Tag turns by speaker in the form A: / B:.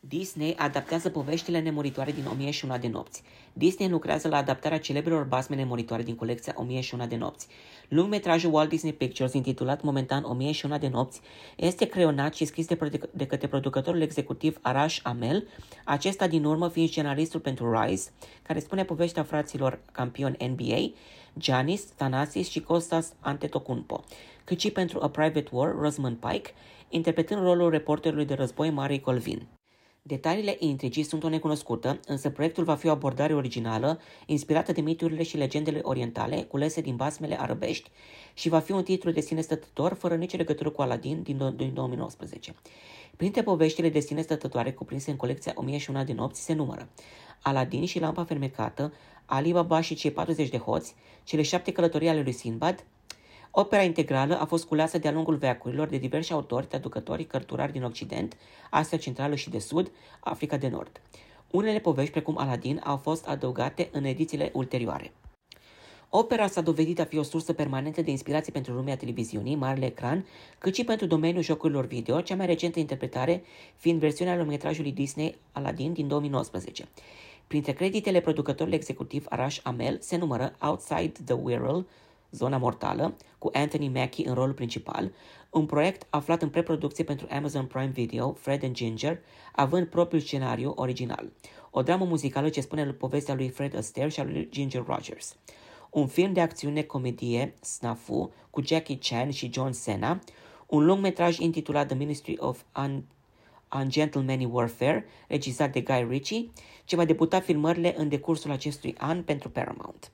A: Disney adaptează poveștile nemuritoare din 1001 de nopți. Disney lucrează la adaptarea celebrelor basme nemuritoare din colecția 1001 de nopți. Lungmetrajul Walt Disney Pictures, intitulat momentan 1001 de nopți, este creionat și scris de, produ- de către producătorul executiv Arash Amel, acesta din urmă fiind scenaristul pentru Rise, care spune povestea fraților campioni NBA, Giannis, Thanasis și Costas Antetokounmpo, cât și pentru A Private War, Rosamund Pike, interpretând rolul reporterului de război Mari Colvin. Detaliile intrigii sunt o necunoscută, însă proiectul va fi o abordare originală, inspirată de miturile și legendele orientale, culese din basmele arabești, și va fi un titlu de sine stătător, fără nicio legătură cu Aladdin din, din 2019. Printre poveștile de sine stătătoare cuprinse în colecția 1001 de nopți se numără Aladdin și lampa fermecată, Alibaba și cei 40 de hoți, cele șapte călătorii ale lui Sinbad, Opera integrală a fost culeasă de-a lungul veacurilor de diversi autori, traducători, cărturari din Occident, Asia Centrală și de Sud, Africa de Nord. Unele povești, precum Aladdin, au fost adăugate în edițiile ulterioare. Opera s-a dovedit a fi o sursă permanentă de inspirație pentru lumea televiziunii, marele ecran, cât și pentru domeniul jocurilor video, cea mai recentă interpretare fiind versiunea lungmetrajului Disney Aladdin din 2019. Printre creditele producătorului executiv Arash Amel se numără Outside the Wirral, Zona Mortală, cu Anthony Mackie în rolul principal, un proiect aflat în preproducție pentru Amazon Prime Video, Fred and Ginger, având propriul scenariu original. O dramă muzicală ce spune povestea lui Fred Astaire și a lui Ginger Rogers. Un film de acțiune comedie, Snafu, cu Jackie Chan și John Cena, un lung metraj intitulat The Ministry of Un- Ungentlemanly Warfare, regizat de Guy Ritchie, ce va debuta filmările în decursul acestui an pentru Paramount.